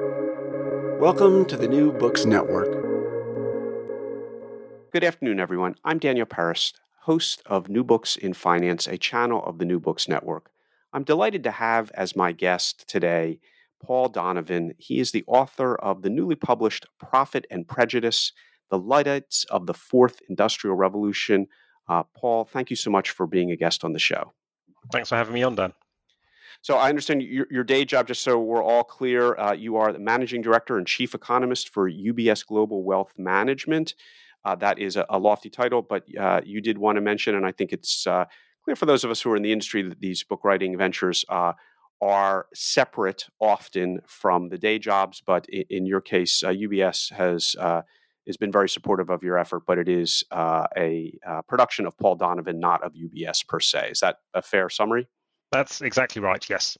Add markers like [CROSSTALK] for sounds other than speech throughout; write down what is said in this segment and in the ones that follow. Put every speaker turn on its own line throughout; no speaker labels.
Welcome to the New Books Network.
Good afternoon, everyone. I'm Daniel Paris, host of New Books in Finance, a channel of the New Books Network. I'm delighted to have as my guest today Paul Donovan. He is the author of the newly published Profit and Prejudice The Luddites of the Fourth Industrial Revolution. Uh, Paul, thank you so much for being a guest on the show.
Thanks for having me on, Dan.
So I understand your, your day job, just so we're all clear, uh, you are the managing director and chief economist for UBS Global Wealth Management. Uh, that is a, a, lofty title, but uh, you did want to mention, and I think it's uh, clear for those of us who are in the industry that these book writing ventures uh, are separate often from the day jobs. But in, in your case, UBS uh, has has been very supportive of your effort, but it is a production of Paul Donovan, not of UBS per se. Is that a fair summary?
That's exactly right, yes.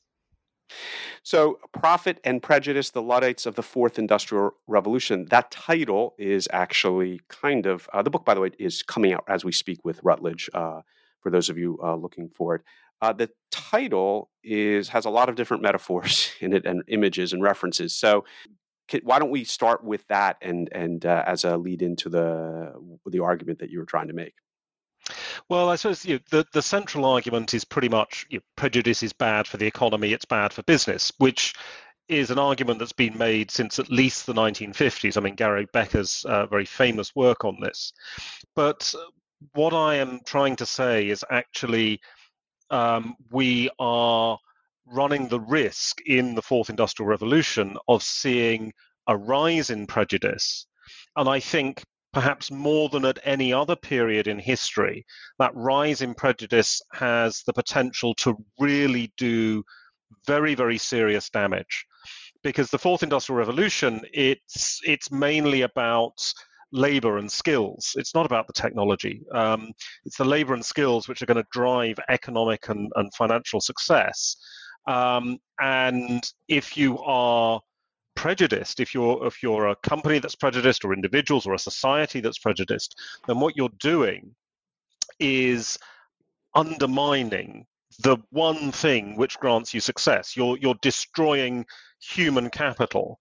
So, Profit and Prejudice, the Luddites of the Fourth Industrial Revolution. That title is actually kind of, uh, the book, by the way, is coming out as we speak with Routledge, uh, for those of you uh, looking for it. Uh, the title is has a lot of different metaphors [LAUGHS] in it and images and references. So, can, why don't we start with that and and uh, as a lead into the the argument that you were trying to make?
Well, I suppose you know, the, the central argument is pretty much you know, prejudice is bad for the economy, it's bad for business, which is an argument that's been made since at least the 1950s. I mean, Gary Becker's uh, very famous work on this. But what I am trying to say is actually um, we are running the risk in the fourth industrial revolution of seeing a rise in prejudice. And I think perhaps more than at any other period in history, that rise in prejudice has the potential to really do very, very serious damage. Because the fourth industrial revolution, it's it's mainly about labor and skills. It's not about the technology. Um, it's the labor and skills which are going to drive economic and, and financial success. Um, and if you are prejudiced if you're if you're a company that's prejudiced or individuals or a society that's prejudiced then what you're doing is undermining the one thing which grants you success. You're you're destroying human capital.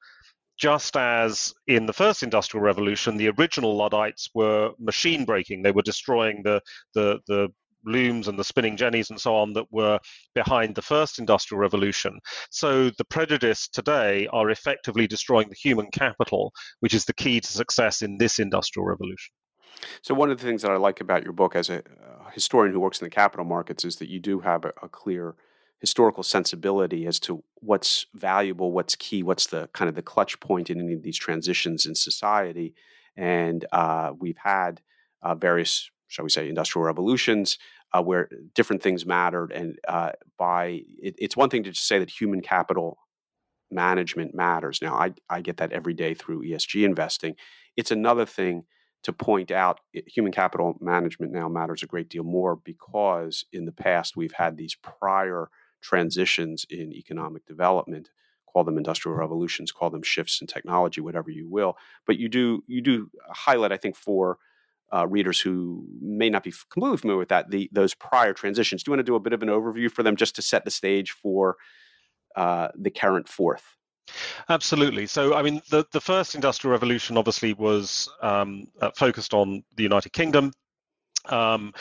Just as in the first industrial revolution the original luddites were machine breaking they were destroying the the the looms and the spinning jennies and so on that were behind the first industrial revolution. So the prejudice today are effectively destroying the human capital, which is the key to success in this industrial revolution.
So one of the things that I like about your book as a historian who works in the capital markets is that you do have a, a clear historical sensibility as to what's valuable, what's key, what's the kind of the clutch point in any of these transitions in society. And uh, we've had uh, various shall we say, industrial revolutions, uh, where different things mattered. And uh, by it, it's one thing to just say that human capital management matters. Now, I, I get that every day through ESG investing. It's another thing to point out human capital management now matters a great deal more because in the past we've had these prior transitions in economic development call them industrial revolutions call them shifts in technology whatever you will but you do you do highlight i think for uh, readers who may not be completely familiar with that, the those prior transitions. Do you want to do a bit of an overview for them just to set the stage for uh, the current fourth?
Absolutely. So, I mean, the, the first industrial revolution obviously was um, uh, focused on the United Kingdom. Um,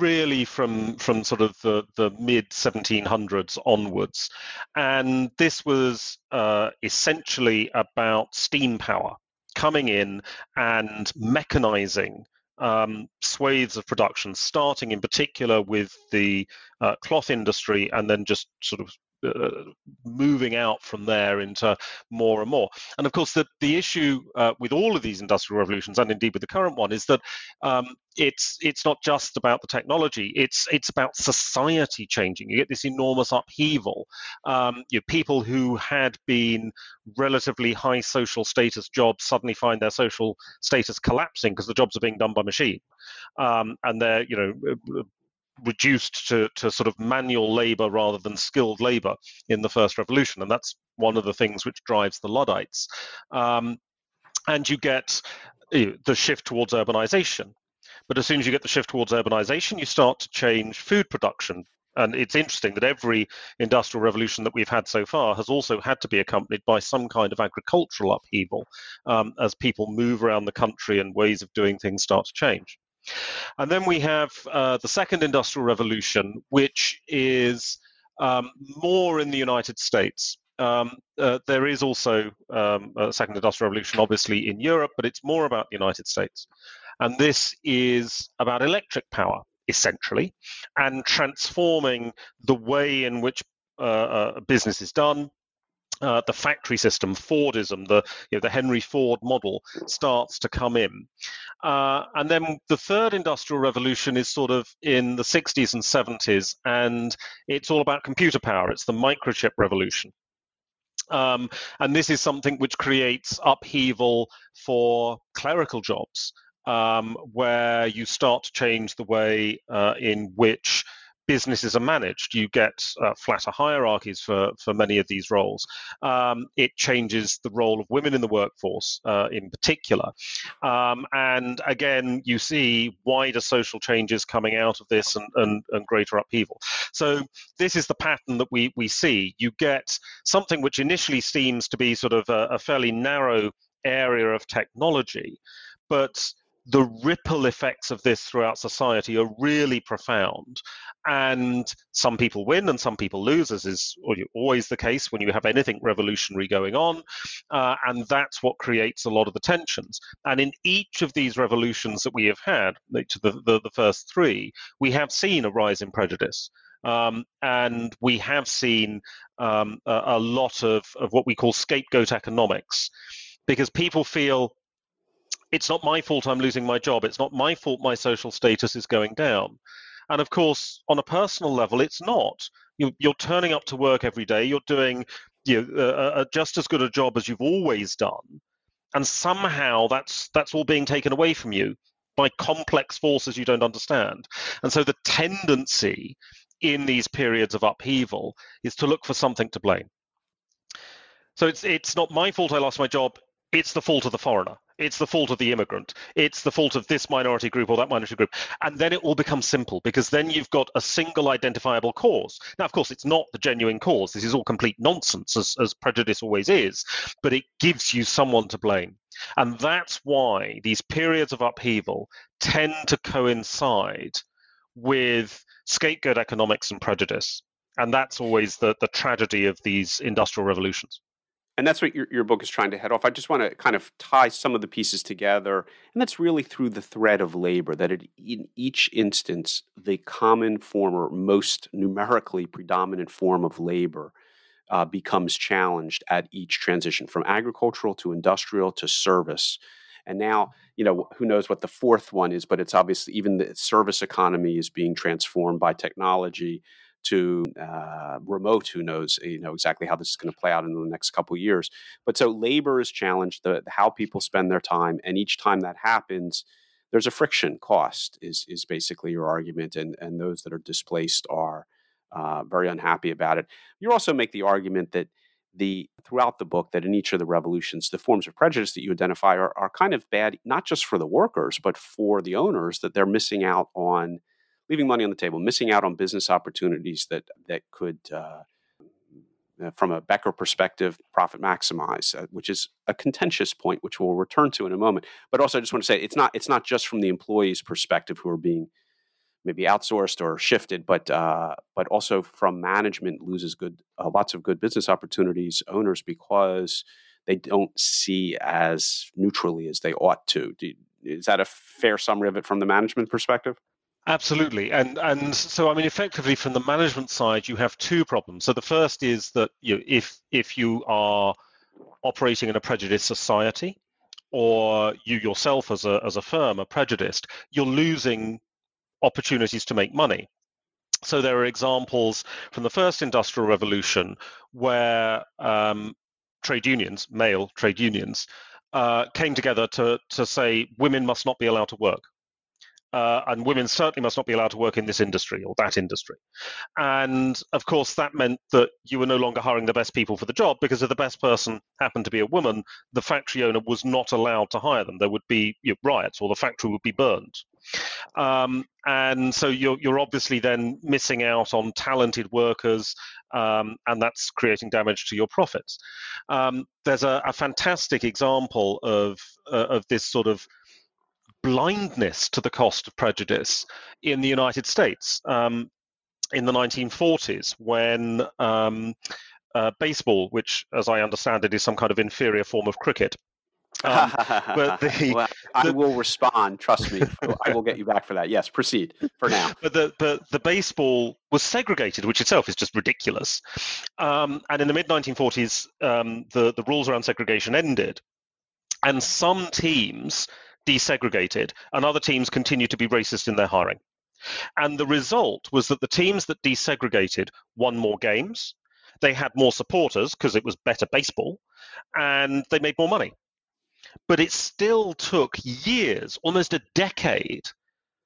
really from from sort of the, the mid 1700s onwards, and this was uh, essentially about steam power coming in and mechanizing um, swathes of production, starting in particular with the uh, cloth industry and then just sort of uh, moving out from there into more and more. And of course, the, the issue uh, with all of these industrial revolutions, and indeed with the current one, is that um, it's it's not just about the technology; it's it's about society changing. You get this enormous upheaval. Um, you know, people who had been relatively high social status jobs suddenly find their social status collapsing because the jobs are being done by machine, um, and they're you know reduced to, to sort of manual labor rather than skilled labor in the first revolution. And that's one of the things which drives the Luddites. Um, and you get the shift towards urbanization. But as soon as you get the shift towards urbanization, you start to change food production And it's interesting that every industrial revolution that we've had so far has also had to be accompanied by some kind of agricultural upheaval um, as people move around the country and ways of doing things start to change. And then we have uh, the second industrial revolution, which is um, more in the United States. Um, uh, there is also um, a second industrial revolution, obviously, in Europe, but it's more about the United States. And this is about electric power, essentially, and transforming the way in which uh, uh, business is done, uh, the factory system, Fordism, the you know, the Henry Ford model starts to come in, uh, and then the third industrial revolution is sort of in the 60s and 70s, and it's all about computer power. It's the microchip revolution. Um, and this is something which creates upheaval for clerical jobs, um, where you start to change the way uh, in which businesses are managed. You get uh, flatter hierarchies for, for many of these roles. Um, it changes the role of women in the workforce uh, in particular. Um, and again, you see wider social changes coming out of this and, and, and greater upheaval. So this is the pattern that we, we see. You get something which initially seems to be sort of a, a fairly narrow area of technology, but the ripple effects of this throughout society are really profound. And some people win and some people lose, as is always the case when you have anything revolutionary going on. Uh, and that's what creates a lot of the tensions. And in each of these revolutions that we have had, each of the, the, the first three, we have seen a rise in prejudice. Um, and we have seen um, a, a lot of, of what we call scapegoat economics because people feel it's not my fault I'm losing my job. It's not my fault my social status is going down. And of course, on a personal level, it's not. You, are turning up to work every day. You're doing you know, uh, just as good a job as you've always done, and somehow that's that's all being taken away from you by complex forces you don't understand. And so the tendency in these periods of upheaval is to look for something to blame. So it's it's not my fault I lost my job. It's the fault of the foreigner it's the fault of the immigrant. It's the fault of this minority group or that minority group. And then it all becomes simple because then you've got a single identifiable cause. Now of course it's not the genuine cause. This is all complete nonsense as, as prejudice always is but it gives you someone to blame. And that's why these periods of upheaval tend to coincide with scapegoat economics and prejudice. And that's always the, the tragedy of these industrial revolutions
and that's what your, your book is trying to head off. I just want to kind of tie some of the pieces together, and that's really through the thread of labor. That it, in each instance, the common form or most numerically predominant form of labor uh, becomes challenged at each transition, from agricultural to industrial to service. And now, you know, who knows what the fourth one is, but it's obviously even the service economy is being transformed by technology to uh, remote. Who knows? You know exactly how this is going to play out in the next couple years. But so labor is challenged. The how people spend their time, and each time that happens, there's a friction cost. Is is basically your argument, and and those that are displaced are uh, very unhappy about it. You also make the argument that the throughout the book that in each of the revolutions the forms of prejudice that you identify are, are kind of bad not just for the workers but for the owners that they're missing out on leaving money on the table, missing out on business opportunities that that could, uh, uh, from a Becker perspective, profit maximize, uh, which is a contentious point, which we'll return to in a moment. But also, I just want to say it's not it's not just from the employees' perspective who are being maybe outsourced or shifted, but uh, but also from management loses good uh, lots of good business opportunities, owners because they don't see as neutrally as they ought to. Do, is that a fair summary of it from the management perspective?
Absolutely, and and so I mean, effectively from the management side, you have two problems. So the first is that you know, if if you are operating in a prejudiced society, or you yourself as a as a firm are prejudiced, you're losing opportunities to make money. So there are examples from the first industrial revolution where um, trade unions, male trade unions, uh, came together to to say women must not be allowed to work uh, and women certainly must not be allowed to work in this industry or that industry. And of course, that meant that you were no longer hiring the best people for the job because if the best person happened to be a woman, the factory owner was not allowed to hire them. There would be you know, riots or the factory would be burned. Um, and so you're, you're obviously then missing out on talented workers, um, and that's creating damage to your profits. Um, there's a, a, fantastic example of, uh, of this sort of blindness to the cost of prejudice in the United States um, in the 1940s when um, uh, baseball, which, as I understand it, is some kind of inferior form of cricket. [LAUGHS]
Um, but the, [LAUGHS] well, I the, will respond. Trust me, I will get you back for that. Yes, proceed for now.
But the but the baseball was segregated, which itself is just ridiculous. Um, and in the mid 1940s, um, the the rules around segregation ended, and some teams desegregated, and other teams continued to be racist in their hiring. And the result was that the teams that desegregated won more games, they had more supporters because it was better baseball, and they made more money. But it still took years, almost a decade,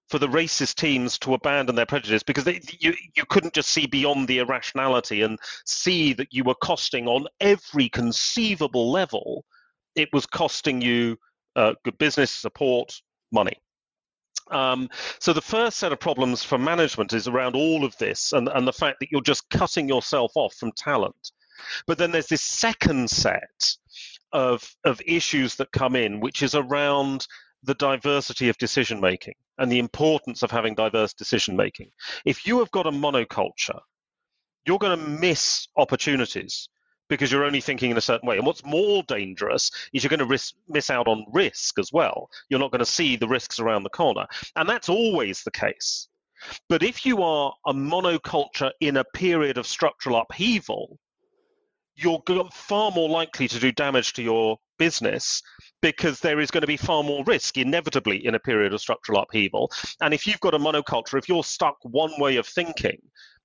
for the racist teams to abandon their prejudice because they, you, you couldn't just see beyond the irrationality and see that you were costing on every conceivable level. It was costing you uh, good business support, money. Um, so the first set of problems for management is around all of this and, and the fact that you're just cutting yourself off from talent. But then there's this second set of, of issues that come in, which is around the diversity of decision making and the importance of having diverse decision making. If you have got a monoculture, you're going to miss opportunities because you're only thinking in a certain way. And what's more dangerous is you're going to risk, miss out on risk as well. You're not going to see the risks around the corner. And that's always the case. But if you are a monoculture in a period of structural upheaval, you're far more likely to do damage to your business because there is going to be far more risk inevitably in a period of structural upheaval. And if you've got a monoculture, if you're stuck one way of thinking,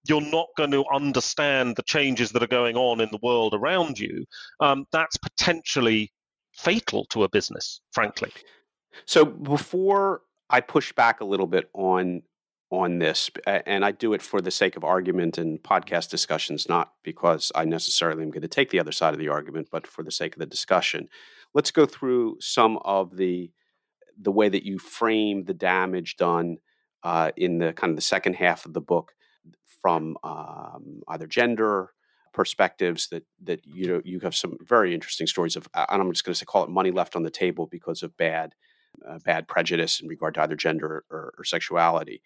you're not going to understand the changes that are going on in the world around you, um, that's potentially fatal to a business, frankly.
So before I push back a little bit on on this, and I do it for the sake of argument and podcast discussions, not because I necessarily am going to take the other side of the argument, but for the sake of the discussion. Let's go through some of the the way that you frame the damage done uh, in the kind of the second half of the book from um, either gender perspectives that that you know you have some very interesting stories of and I'm just going to say call it money left on the table because of bad uh, bad prejudice in regard to either gender or, or sexuality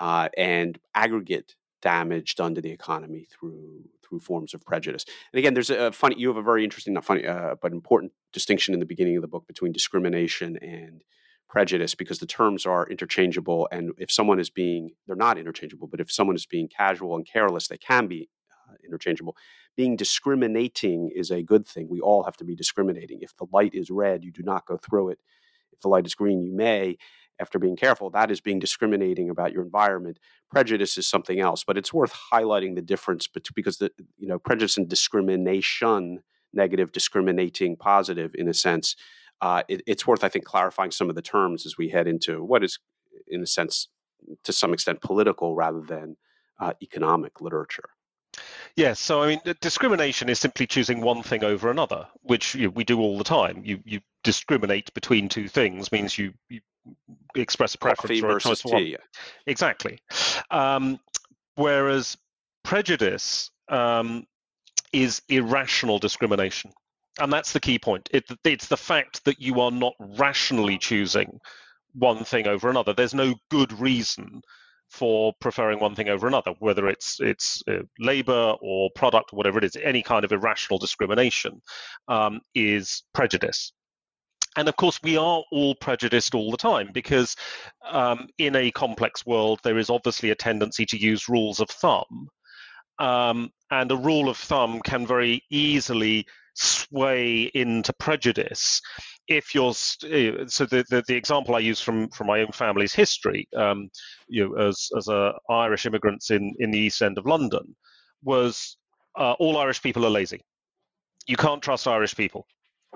uh, and aggregate damage done to the economy through through forms of prejudice. And again, there's a funny you have a very interesting not funny uh, but important distinction in the beginning of the book between discrimination and prejudice because the terms are interchangeable and if someone is being they're not interchangeable but if someone is being casual and careless they can be uh, interchangeable. Being discriminating is a good thing. We all have to be discriminating. If the light is red you do not go through it. If the light is green you may. After being careful that is being discriminating about your environment. Prejudice is something else but it's worth highlighting the difference between, because the you know prejudice and discrimination negative discriminating positive in a sense uh, it, it's worth, I think, clarifying some of the terms as we head into what is, in a sense, to some extent, political rather than uh, economic literature.
Yes, so I mean, discrimination is simply choosing one thing over another, which you we do all the time. You you discriminate between two things means you, you express a preference
Coffee or a choice for one.
Exactly. Um, whereas prejudice um, is irrational discrimination. And that's the key point. It, it's the fact that you are not rationally choosing one thing over another. There's no good reason for preferring one thing over another, whether it's it's uh, labor or product or whatever it is. Any kind of irrational discrimination um, is prejudice. And of course, we are all prejudiced all the time because um, in a complex world, there is obviously a tendency to use rules of thumb. Um, and a rule of thumb can very easily sway into prejudice if you're st- so the, the, the example I use from from my own family's history, um, you know, as as a Irish immigrants in in the East End of London, was uh, all Irish people are lazy. You can't trust Irish people,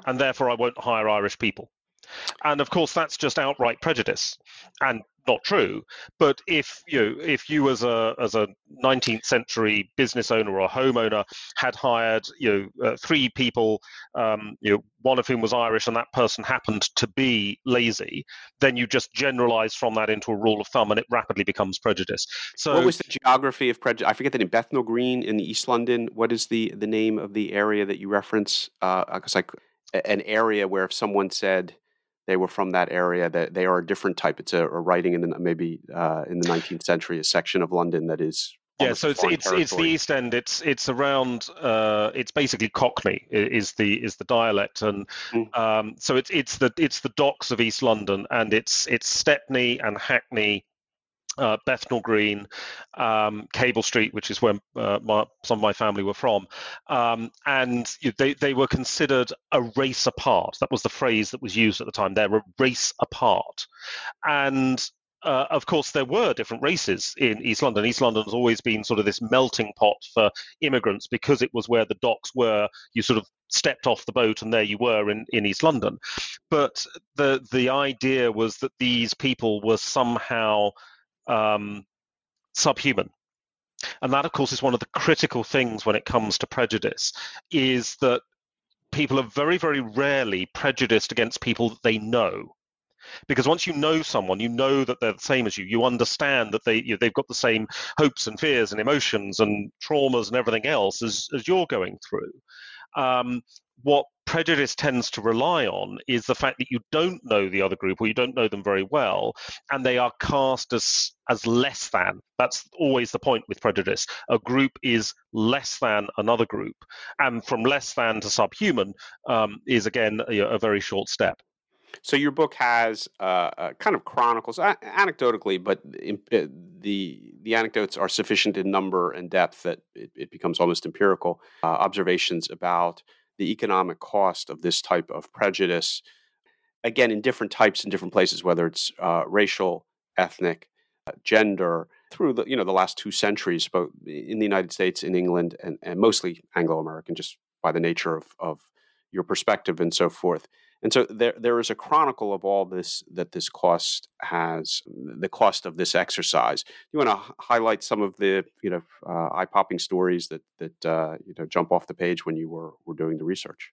and therefore I won't hire Irish people. And of course, that's just outright prejudice. And not true. But if you if you as a as a 19th century business owner or a homeowner had hired you know uh, three people, um, you know one of whom was Irish and that person happened to be lazy, then you just generalize from that into a rule of thumb and it rapidly becomes prejudice.
So what was the geography of prejudice? I forget the name. Bethnal Green in East London. What is the the name of the area that you reference? Because uh, like an area where if someone said they were from that area that they are a different type. It's a, a writing in the maybe uh, in the 19th century a section of london that is
yeah so it's it's, it's the east end. It's it's around uh, it's basically cockney is the is the dialect. And mm. um, so it's it's the it's the docks of east london and it's it's stepney and hackney uh, Bethnal Green, um, Cable Street, which is where uh, my, some of my family were from, um, and they they were considered a race apart. That was the phrase that was used at the time. They're a race apart, and uh, of course, there were different races in East London. East London has always been sort of this melting pot for immigrants because it was where the docks were. You sort of stepped off the boat and there you were in, in East London. But the the idea was that these people were somehow um, subhuman. And that, of course, is one of the critical things when it comes to prejudice, is that people are very, very rarely prejudiced against people that they know. Because once you know someone, you know that they're the same as you. You understand that they you know, they've got the same hopes and fears and emotions and traumas and everything else as, as you're going through. Um, what prejudice tends to rely on is the fact that you don't know the other group or you don't know them very well and they are cast as as less than. That's always the point with prejudice. A group is less than another group and from less than to subhuman um, is again a, a, very short step.
So your book has uh, uh, kind of chronicles uh, anecdotally but in, uh, the the anecdotes are sufficient in number and depth that it, it becomes almost empirical uh, observations about the economic cost of this type of prejudice, again, in different types in different places, whether it's uh, racial, ethnic, uh, gender, through the you know the last two centuries, both in the United States, in England, and, and mostly Anglo American, just by the nature of, of your perspective and so forth. And so there, there is a chronicle of all this that this cost has, the cost of this exercise. You want to highlight some of the, you know, uh, eye-popping stories that that uh, you know jump off the page when you were were doing the research.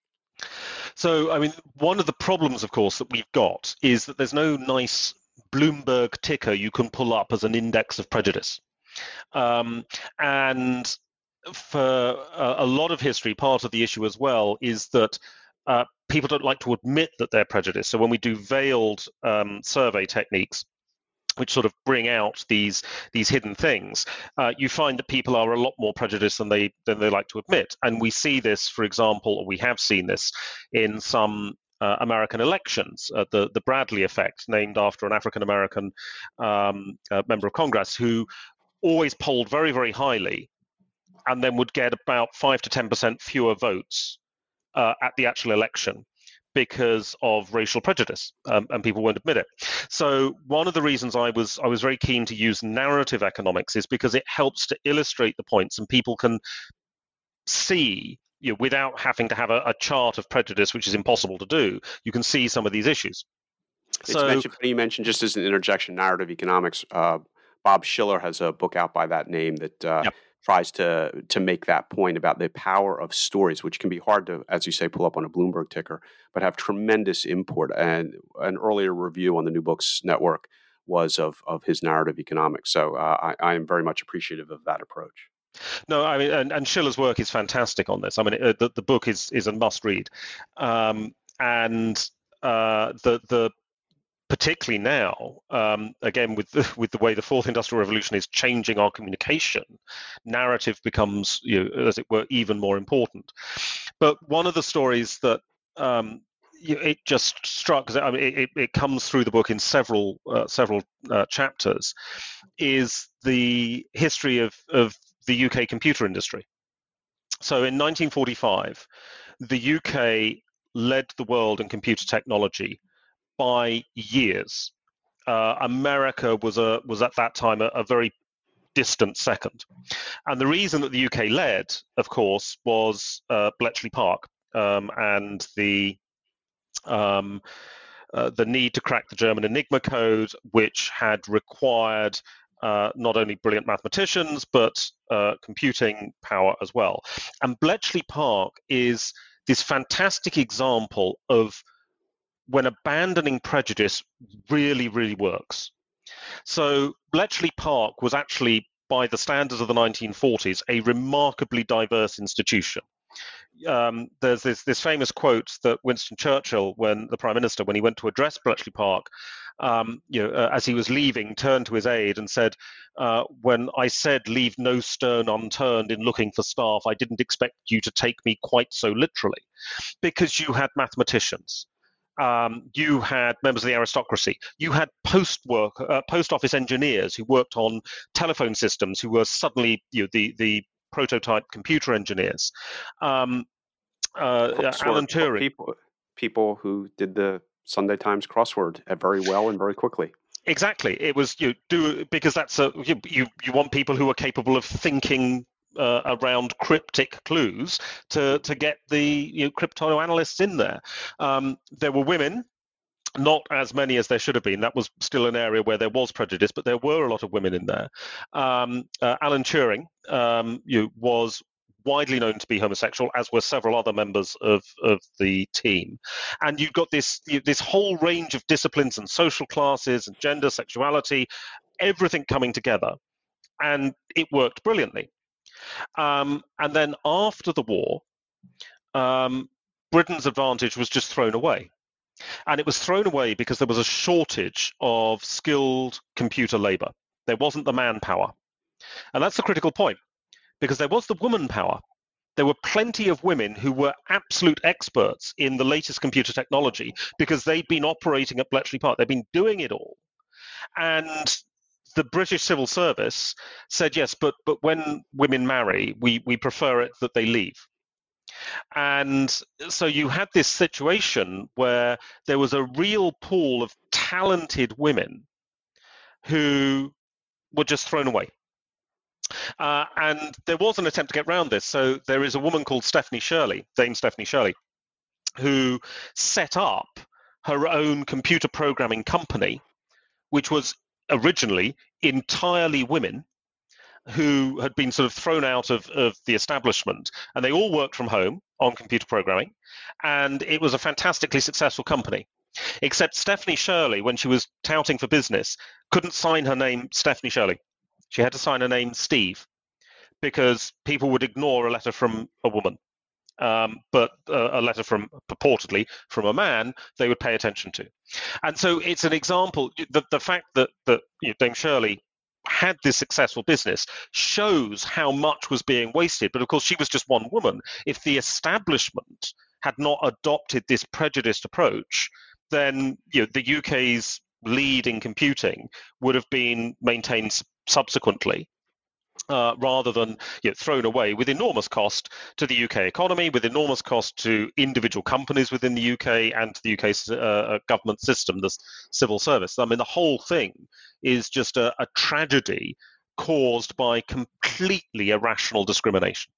So, I mean, one of the problems, of course, that we've got is that there's no nice Bloomberg ticker you can pull up as an index of prejudice. Um, and for a, a, lot of history, part of the issue as well is that uh, people don't like to admit that they're prejudiced. So when we do veiled um, survey techniques, which sort of bring out these these hidden things, uh, you find that people are a lot more prejudiced than they than they like to admit. And we see this, for example, or we have seen this in some uh, American elections, uh, the the Bradley effect, named after an African American um, uh, member of Congress who always polled very very highly, and then would get about five to ten percent fewer votes uh, at the actual election because of racial prejudice, um, and people won't admit it. So one of the reasons I was I was very keen to use narrative economics is because it helps to illustrate the points, and people can see you know, without having to have a, a, chart of prejudice, which is impossible to do. You can see some of these issues.
It's so, mentioned, you mentioned just as an interjection, narrative economics. Uh, Bob Shiller has a book out by that name that uh, yep tries to to make that point about the power of stories, which can be hard to, as you say, pull up on a Bloomberg ticker, but have tremendous import. And an earlier review on the New Books Network was of of his narrative economics. So uh, I, I am very much appreciative of that approach.
No, I mean, and, and Shiller's work is fantastic on this. I mean, it, the, the book is is a must read, um, and uh, the the particularly now, um, again with the, with the way the fourth industrial revolution is changing our communication, narrative becomes, you know, as it were, even more important. But one of the stories that um, it just struck. I mean, it, it comes through the book in several uh, several uh, chapters. Is the history of of the UK computer industry. So in 1945, the UK led the world in computer technology by years. Uh, America was a was at that time a, a, very distant second, and the reason that the UK led, of course, was uh, Bletchley Park um, and the um, uh, the need to crack the German Enigma code, which had required uh, not only brilliant mathematicians, but uh, computing power as well. And Bletchley Park is this fantastic example of when abandoning prejudice really, really works. So Bletchley Park was actually, by the standards of the 1940s, a remarkably diverse institution. Um, there's this, this famous quote that Winston Churchill, when the Prime Minister, when he went to address Bletchley Park, um, you know, uh, as he was leaving, turned to his aide and said, uh, "When I said leave no stone unturned in looking for staff, I didn't expect you to take me quite so literally, because you had mathematicians." Um, you had members of the aristocracy. You had post work, uh, post office engineers who worked on telephone systems, who were suddenly you know, the the prototype computer engineers. Um, uh, Alan Turing.
People, people who did the Sunday Times crossword very well and very quickly.
Exactly. It was you do because that's a you you, you want people who are capable of thinking uh, around cryptic clues to to get the you know, cryptoanalysts in there. Um, there were women. Not as many as there should have been. That was still an area where there was prejudice, but there were a lot of women in there. Um, uh, Alan Turing um, you, was widely known to be homosexual, as were several other members of, of the team. And you've got this this whole range of disciplines and social classes and gender, sexuality, everything coming together, and it worked brilliantly. Um, and then after the war, um, Britain's advantage was just thrown away. And it was thrown away because there was a shortage of skilled computer labor. There wasn't the manpower. And that's the critical point because there was the woman power. There were plenty of women who were absolute experts in the latest computer technology because they'd been operating at Bletchley Park. They'd been doing it all. And the British civil service said yes, but but when women marry, we we prefer it that they leave. And so you had this situation where there was a real pool of talented women who were just thrown away. Uh, and there was an attempt to get around this. So there is a woman called Stephanie Shirley, Dame Stephanie Shirley, who set up her own computer programming company, which was originally entirely women who had been sort of thrown out of, of the establishment. And they all worked from home on computer programming. And it was a fantastically successful company except stephanie shirley when she was touting for business couldn't sign her name stephanie shirley. She had to sign her name steve because people would ignore a letter from a woman um, but uh, a letter from purportedly from a man they would pay attention to. And so it's an example. The, the fact that that you know, Dame Shirley had this successful business shows how much was being wasted. But of course, she was just one woman. If the establishment had not adopted this prejudiced approach, then you know, the UK's lead in computing would have been maintained subsequently uh, rather than you know, thrown away with enormous cost to the UK economy, with enormous cost to individual companies within the UK and to the UK uh, uh, government system, the civil service. I mean, the whole thing is just a, a tragedy caused by completely irrational discrimination.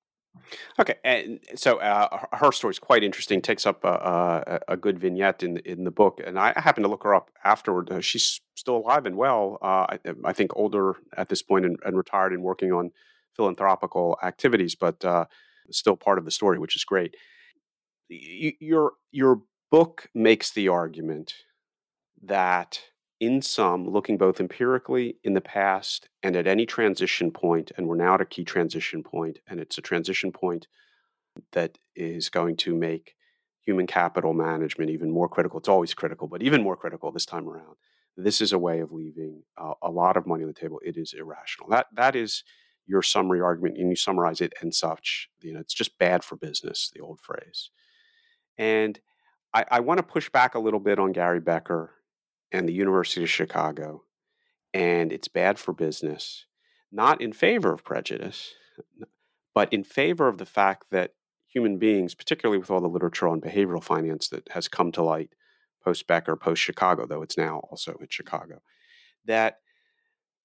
Okay, and so uh, her story is quite interesting. Takes up a, a, good vignette in in the book, and I happened to look her up afterward. Uh, she's still alive and well. Uh, I, I, think older at this point and, and, retired and working on philanthropical activities, but uh, still part of the story, which is great. your your book makes the argument that in sum, looking both empirically in the past and at any transition point, and we're now at a key transition point, and it's a transition point that is going to make human capital management even more critical. It's always critical, but even more critical this time around. This is a way of leaving uh, a lot of money on the table. It is irrational. That that is your summary argument, and you summarize it and such. You know, it's just bad for business, the old phrase. And I, I want to push back a little bit on Gary Becker and the University of Chicago, and it's bad for business, not in favor of prejudice, but in favor of the fact that human beings, particularly with all the literature on behavioral finance that has come to light post Becker, post Chicago, though it's now also in Chicago, that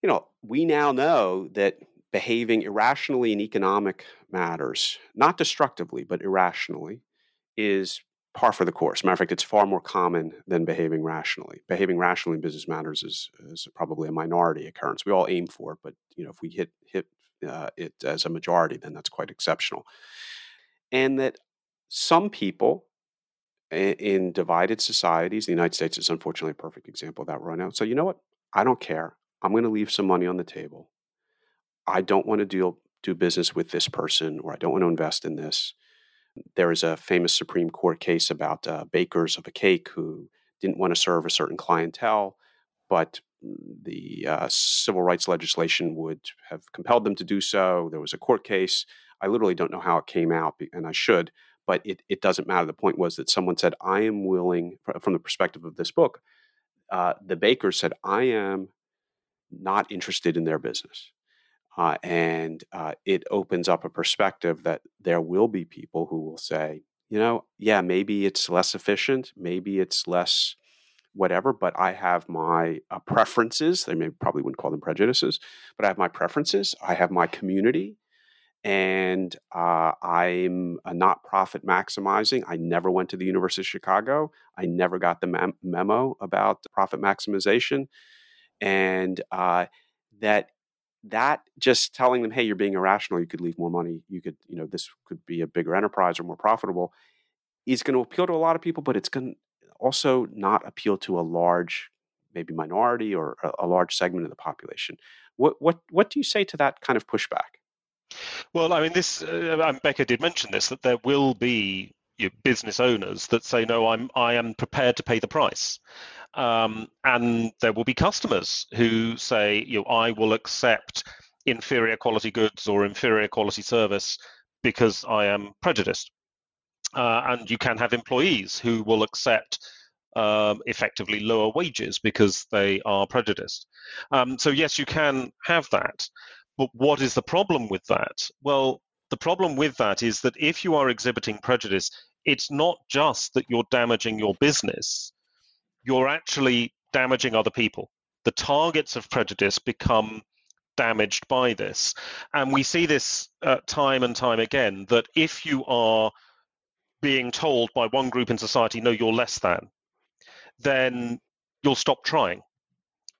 you know we now know that behaving irrationally in economic matters, not destructively but irrationally, is par for the course. Matter of fact, it's far more common than behaving rationally. Behaving rationally in business matters is, is probably a minority occurrence. We all aim for it, but you know, if we hit hit uh, it as a majority, then that's quite exceptional. And that some people in, in divided societies, the United States is unfortunately a perfect example of that right now. So you know what? I don't care. I'm going to leave some money on the table. I don't want to deal do business with this person, or I don't want to invest in this there is a famous Supreme Court case about uh, bakers of a cake who didn't want to serve a certain clientele, but the uh, civil rights legislation would have compelled them to do so. There was a court case. I literally don't know how it came out, and I should, but it, it doesn't matter. The point was that someone said, I am willing, from the perspective of this book, uh, the baker said, I am not interested in their business. Uh, and uh, it opens up a perspective that there will be people who will say, you know, yeah, maybe it's less efficient, maybe it's less whatever, but I have my uh, preferences. They may probably wouldn't call them prejudices, but I have my preferences. I have my community, and uh, I'm a not profit maximizing. I never went to the University of Chicago. I never got the mem- memo about profit maximization, and uh, that that just telling them, hey, you're being irrational, you could leave more money, you could, you know, this could be a bigger enterprise or more profitable, is going to appeal to a lot of people, but it's going to also not appeal to a large, maybe minority or a, large segment of the population. What what what do you say to that kind of pushback?
Well, I mean, this uh, Becker did mention this that there will be business owners that say, no, I'm I am prepared to pay the price. Um, and there will be customers who say, you know, I will accept inferior quality goods or inferior quality service because I am prejudiced. Uh, and you can have employees who will accept um, effectively lower wages because they are prejudiced. Um, so, yes, you can have that. But what is the problem with that? Well, the problem with that is that if you are exhibiting prejudice, it's not just that you're damaging your business, you're actually damaging other people. The targets of prejudice become damaged by this. And we see this uh, time and time again that if you are being told by one group in society, no, you're less than, then you'll stop trying.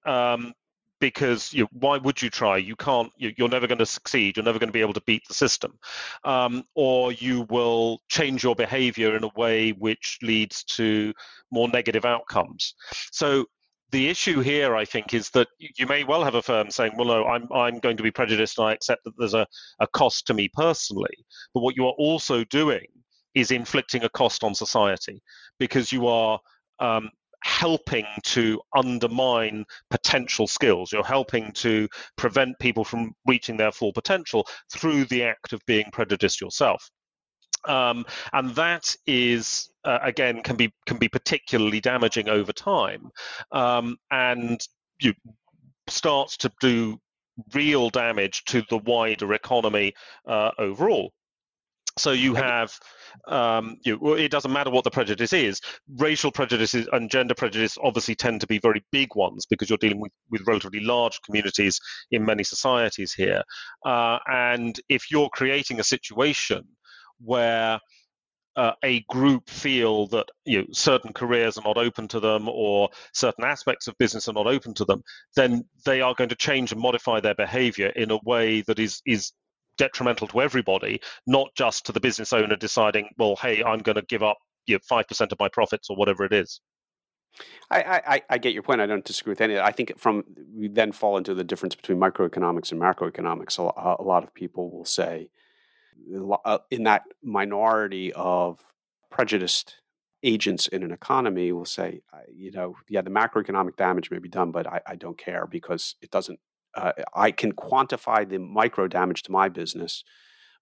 Um, because you, why would you try? You can't. You, are never going to succeed. You're never going to be able to beat the system, um, or you will change your behavior in a way which leads to more negative outcomes. So the issue here, I think, is that you may well have a firm saying, "Well, no, I'm I'm going to be prejudiced, and I accept that there's a, a cost to me personally." But what you are also doing is inflicting a cost on society because you are um, helping to undermine potential skills. You're helping to prevent people from reaching their full potential through the act of being prejudiced yourself. Um, and that is uh, again can be can be particularly damaging over time, um, and you starts to do real damage to the wider economy uh, overall. So you have, um, you, it doesn't matter what the prejudice is. Racial prejudices and gender prejudice obviously tend to be very big ones because you're dealing with, with relatively large communities in many societies here. Uh, and if you're creating a situation where uh, a group feel that you know, certain careers are not open to them or certain aspects of business are not open to them, then they are going to change and modify their behavior in a way that is is detrimental to everybody, not just to the business owner deciding, well, hey, I'm going to give up you know, 5% of my profits or whatever it is.
I, I, I, get your point. I don't disagree with any. I think from we then fall into the difference between microeconomics and macroeconomics. A, a lot of people will say, uh, in that minority of prejudiced agents in an economy, will say, you know, yeah, the macroeconomic damage may be done, but I, I don't care because it doesn't uh, I can quantify the micro damage to my business,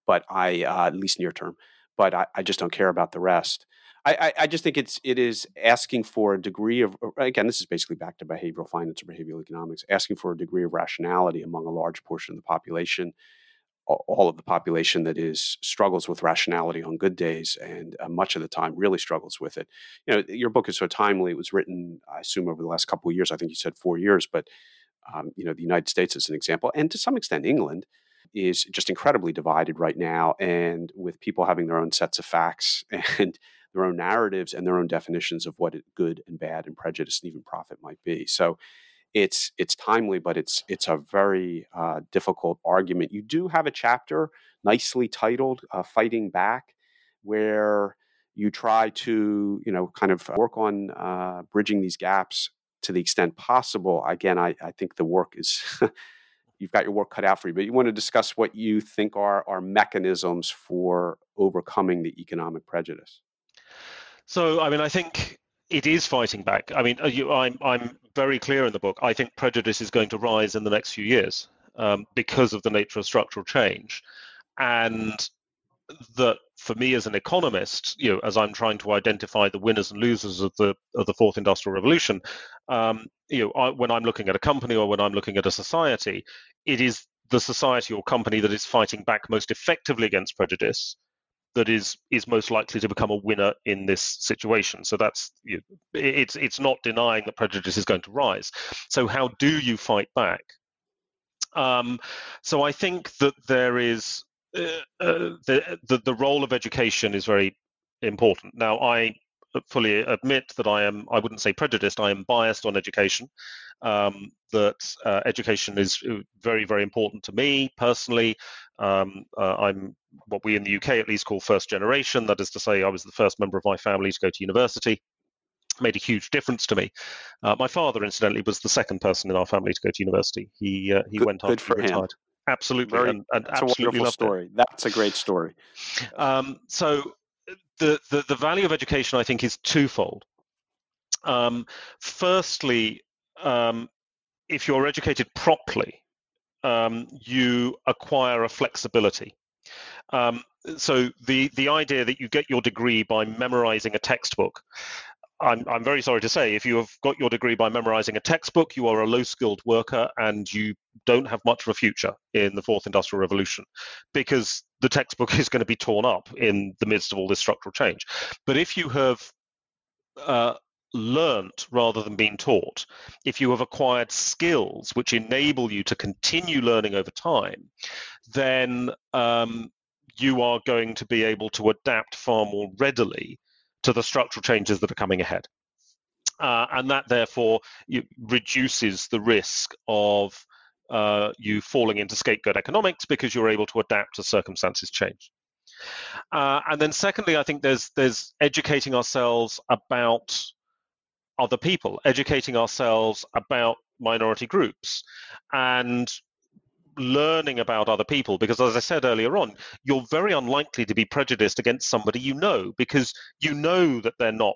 but I uh, at least near term. But I, I, just don't care about the rest. I, I, I, just think it's it is asking for a degree of again this is basically back to behavioral finance or behavioral economics asking for a degree of rationality among a large portion of the population all of the population that is struggles with rationality on good days and uh, much of the time really struggles with it you know your book is so timely it was written i assume over the last couple of years i think you said four years but um, you know, the United States as an example, and to some extent England is just incredibly divided right now, and with people having their own sets of facts [LAUGHS] and their own narratives and their own definitions of what good and bad and prejudice and even profit might be. So it's it's timely, but it's it's a very uh, difficult argument. You do have a chapter nicely titled uh, "Fighting Back," where you try to you know kind of work on uh, bridging these gaps to the extent possible. Again, I, I think the work is [LAUGHS] you've got your work cut out for you, but you want to discuss what you think are are mechanisms for overcoming the economic prejudice.
So, I mean, I think it is fighting back. I mean, uh, you, I'm I'm very clear in the book. I think prejudice is going to rise in the next few years um, because of the nature of structural change, and that for me as an economist, you know, as I'm trying to identify the winners and losers of the of the fourth industrial revolution, um, you know, I, when I'm looking at a company or when I'm looking at a society, it is the society or company that is fighting back most effectively against prejudice that is is most likely to become a winner in this situation. So that's you know, it's it's not denying that prejudice is going to rise. So how do you fight back? Um, so I think that there is the, the the role of education is very important. Now I fully admit that I am I wouldn't say prejudiced. I am biased on education. Um, that uh, education is uh, very very important to me personally. Um, uh, I'm what we in the UK at least call first generation. That is to say, I was the first member of my family to go to university. Made a huge difference to me. Uh, my father, incidentally, was the second person in our family to go to university. He uh, he
good,
went
on
to retired. Absolutely,
Very,
and, and
that's
absolutely
a wonderful story.
It.
That's a great story.
Um, so the, the the value of education, I think, is twofold. Um, firstly, um, if you're educated properly, um, you acquire a flexibility. Um, so the the idea that you get your degree by memorizing a textbook, I'm I'm very sorry to say, if you have got your degree by memorizing a textbook, you are a low skilled worker and you don't have much of a future in the fourth industrial revolution, because the textbook [LAUGHS] is going to be torn up in the midst of all this structural change. But if you have uh, learnt rather than being taught, if you have acquired skills which enable you to continue learning over time, then um, you are going to be able to adapt far more readily to the structural changes that are coming ahead. Uh, and that therefore reduces the risk of uh, you falling into scapegoat economics because you're able to adapt as circumstances change. Uh, and then secondly, I think there's there's educating ourselves about other people, educating ourselves about minority groups, and learning about other people because as i said earlier on you're very unlikely to be prejudiced against somebody you know because you know that they're not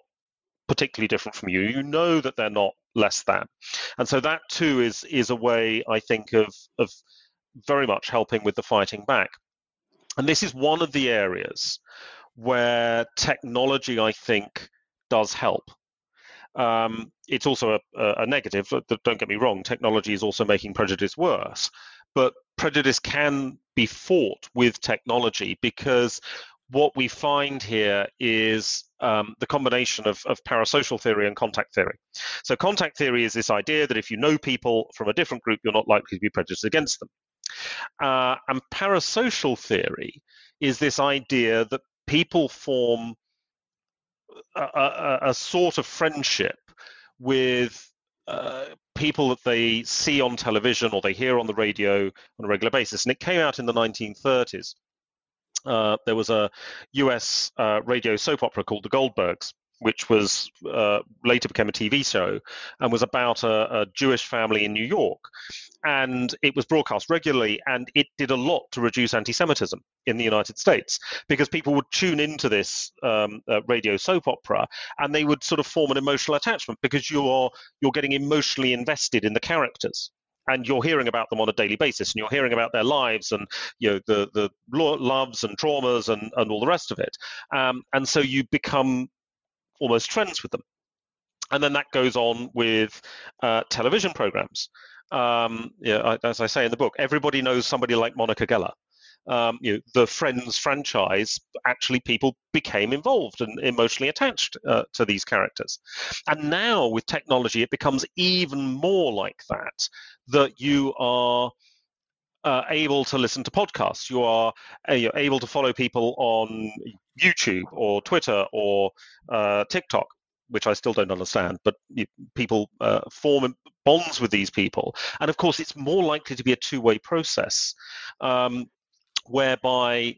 particularly different from you. You know that they're not less than. And so that too is is a way i think of of very much helping with the fighting back. And this is one of the areas where technology i think does help. Um, it's also a, a, negative. Don't get me wrong, technology is also making prejudice worse but prejudice can be fought with technology because what we find here is um, the combination of, of, parasocial theory and contact theory. So, contact theory is this idea that if you know people from a different group, you're not likely to be prejudiced against them. Uh, and parasocial theory is this idea that people form a, a, a sort of friendship with uh, people that they see on television or they hear on the radio on a regular basis. And it came out in the 1930s. Uh, there was a US uh, radio soap opera called The Goldbergs, which was uh, later became a TV show and was about a, a, Jewish family in New York. And it was broadcast regularly, and it did a lot to reduce anti-Semitism in the United States because people would tune into this um, uh, radio soap opera, and they would sort of form an emotional attachment because you're you're getting emotionally invested in the characters and you're hearing about them on a daily basis and you're hearing about their lives and you know the the loves and traumas and, and all the rest of it um, and so you become almost friends with them. And then that goes on with uh, television programs. Um, yeah, as I say in the book, everybody knows somebody like Monica Geller. Um, you know, the Friends franchise, actually, people became involved and emotionally attached uh, to these characters. And now with technology, it becomes even more like that, that you are uh, able to listen to podcasts. You are uh, able to follow people on YouTube or Twitter or uh, TikTok, which I still don't understand. But you, people uh, form bonds with these people, and of course, it's more likely to be a two-way process, um, whereby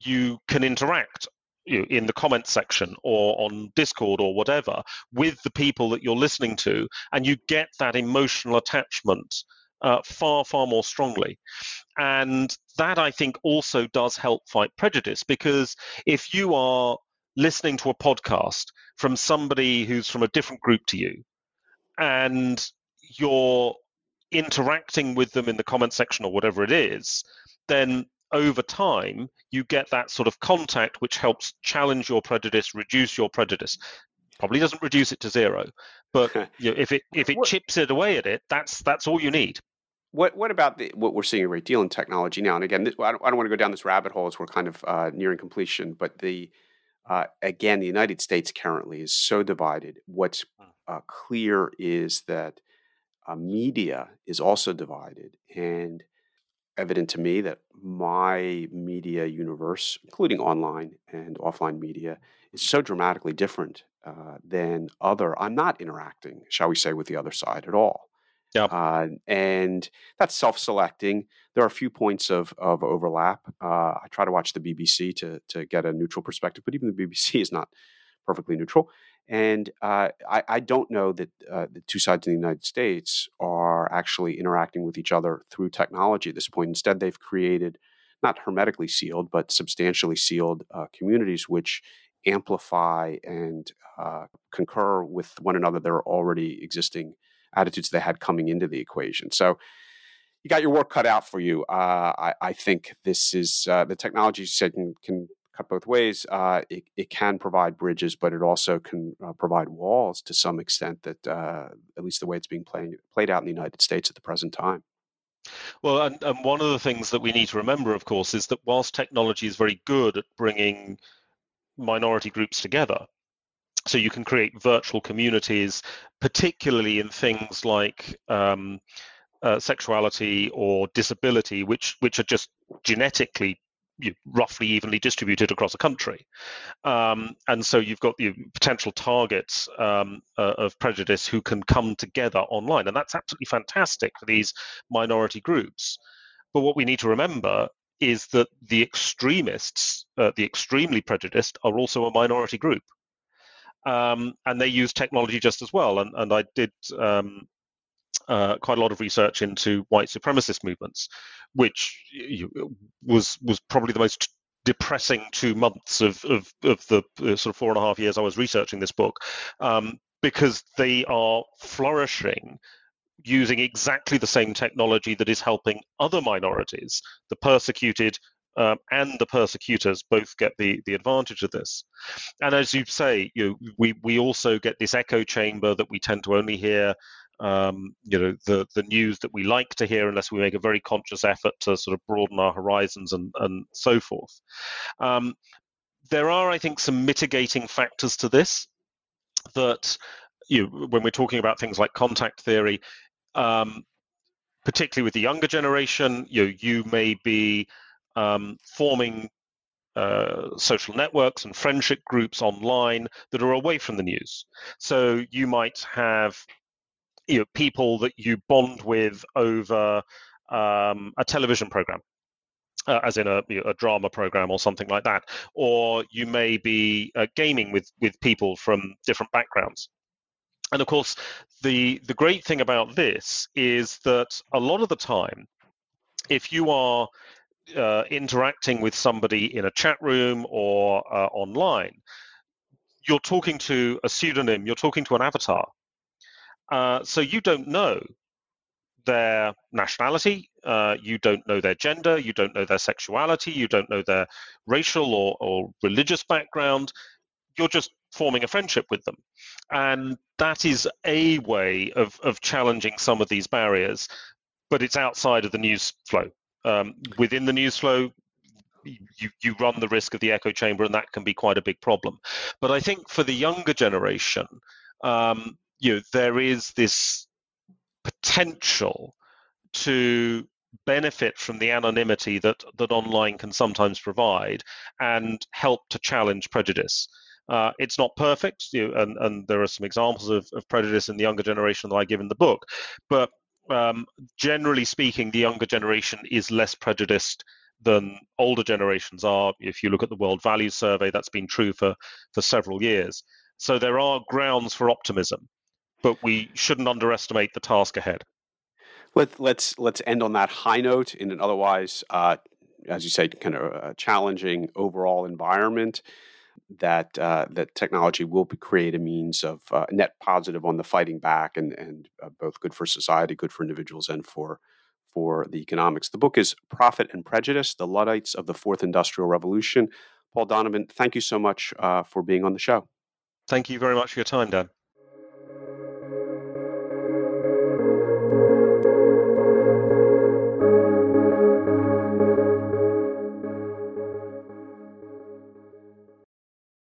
you can interact in the comments section or on Discord or whatever with the people that you're listening to, and you get that emotional attachment uh, far, far more strongly. And that I think also does help fight prejudice because if you are listening to a podcast from somebody who's from a different group to you and you're interacting with them in the comment section or whatever it is, then over time you get that sort of contact which helps challenge your prejudice, reduce your prejudice. Probably doesn't reduce it to zero, but [LAUGHS] you know, if it if it chips it away at it, that's that's all you need.
What what about the, what we're seeing a great deal in technology now? And again, this, I, don't, I don't want to go down this rabbit hole as we're kind of uh, nearing completion. But the uh, again, the United States currently is so divided. What's uh, clear is that uh, media is also divided, and evident to me that my media universe, including online and offline media, is so dramatically different uh, than other. I'm not interacting, shall we say, with the other side at all.
Yeah.
Uh, and that's self-selecting. There are a few points of of overlap. Uh, I try to watch the BBC to to get a neutral perspective, but even the BBC [LAUGHS] is not perfectly neutral. And uh, I, I, don't know that uh, the two sides in the United States are actually interacting with each other through technology at this point. Instead, they've created not hermetically sealed, but substantially sealed uh, communities which amplify and uh, concur with one another their already existing attitudes they had coming into the equation. So you got your work cut out for you. Uh, I, I, think this is uh, the technology you said can, can cut both ways. Uh, it, it, can provide bridges, but it also can uh, provide walls to some extent. That uh, at least the way it's being playing, played out in the United States at the present time.
Well, and, and one of the things that we need to remember, of course, is that whilst technology is very good at bringing minority groups together, so you can create virtual communities, particularly in things like um, uh, sexuality or disability, which which are just genetically you, roughly evenly distributed across a country. Um, and so you've got the potential targets um, uh, of prejudice who can come together online. And that's absolutely fantastic for these minority groups. But what we need to remember is that the extremists, uh, the extremely prejudiced, are also a minority group um, and they use technology just as well. And, and I did um, uh, quite a lot of research into white supremacist movements, which was was probably the most depressing two months of of, of the uh, sort of four and a half years I was researching this book, um, because they are flourishing using exactly the same technology that is helping other minorities, the persecuted um, and the persecutors both get the, the advantage of this. And as you say, you know, we, we also get this echo chamber that we tend to only hear um, you know the the news that we like to hear unless we make a very conscious effort to sort of broaden our horizons and and so forth. Um, there are, I think, some mitigating factors to this that you know, when we're talking about things like contact theory, um, particularly with the younger generation, you know, you may be um, forming uh, social networks and friendship groups online that are away from the news. So you might have you know, people that you bond with over um, a television program. Uh, as in a, a, drama program or something like that, or you may be uh, gaming with with people from different backgrounds. And of course, the the great thing about this is that a lot of the time, if you are uh, interacting with somebody in a chat room or uh, online, you're talking to a pseudonym, you're talking to an avatar. Uh, so you don't know their nationality, uh, you don't know their gender, you don't know their sexuality, you don't know their racial or, or religious background. You're just forming a friendship with them. And that is a way of, of challenging some of these barriers, but it's outside of the news flow um, within the news flow, you, you run the risk of the echo chamber, and that can be quite a big problem. But I think for the younger generation, um, you know, there is this potential to benefit from the anonymity that that online can sometimes provide and help to challenge prejudice. Uh, it's not perfect, you and, and there are some examples of, of prejudice in the younger generation that I give in the book, but um, generally speaking, the younger generation is less prejudiced than older generations are. If you look at the World Values Survey, that's been true for, for several years. So there are grounds for optimism, but we shouldn't underestimate the task ahead.
Let, let's let's end on that high note in an otherwise, uh, as you say, kind of challenging overall environment. That uh, that technology will create a means of uh, net positive on the fighting back, and and uh, both good for society, good for individuals, and for for the economics. The book is Profit and Prejudice: The Luddites of the Fourth Industrial Revolution. Paul Donovan, thank you so much uh, for being on the show.
Thank you very much for your time, Dan.